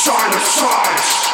sign of size.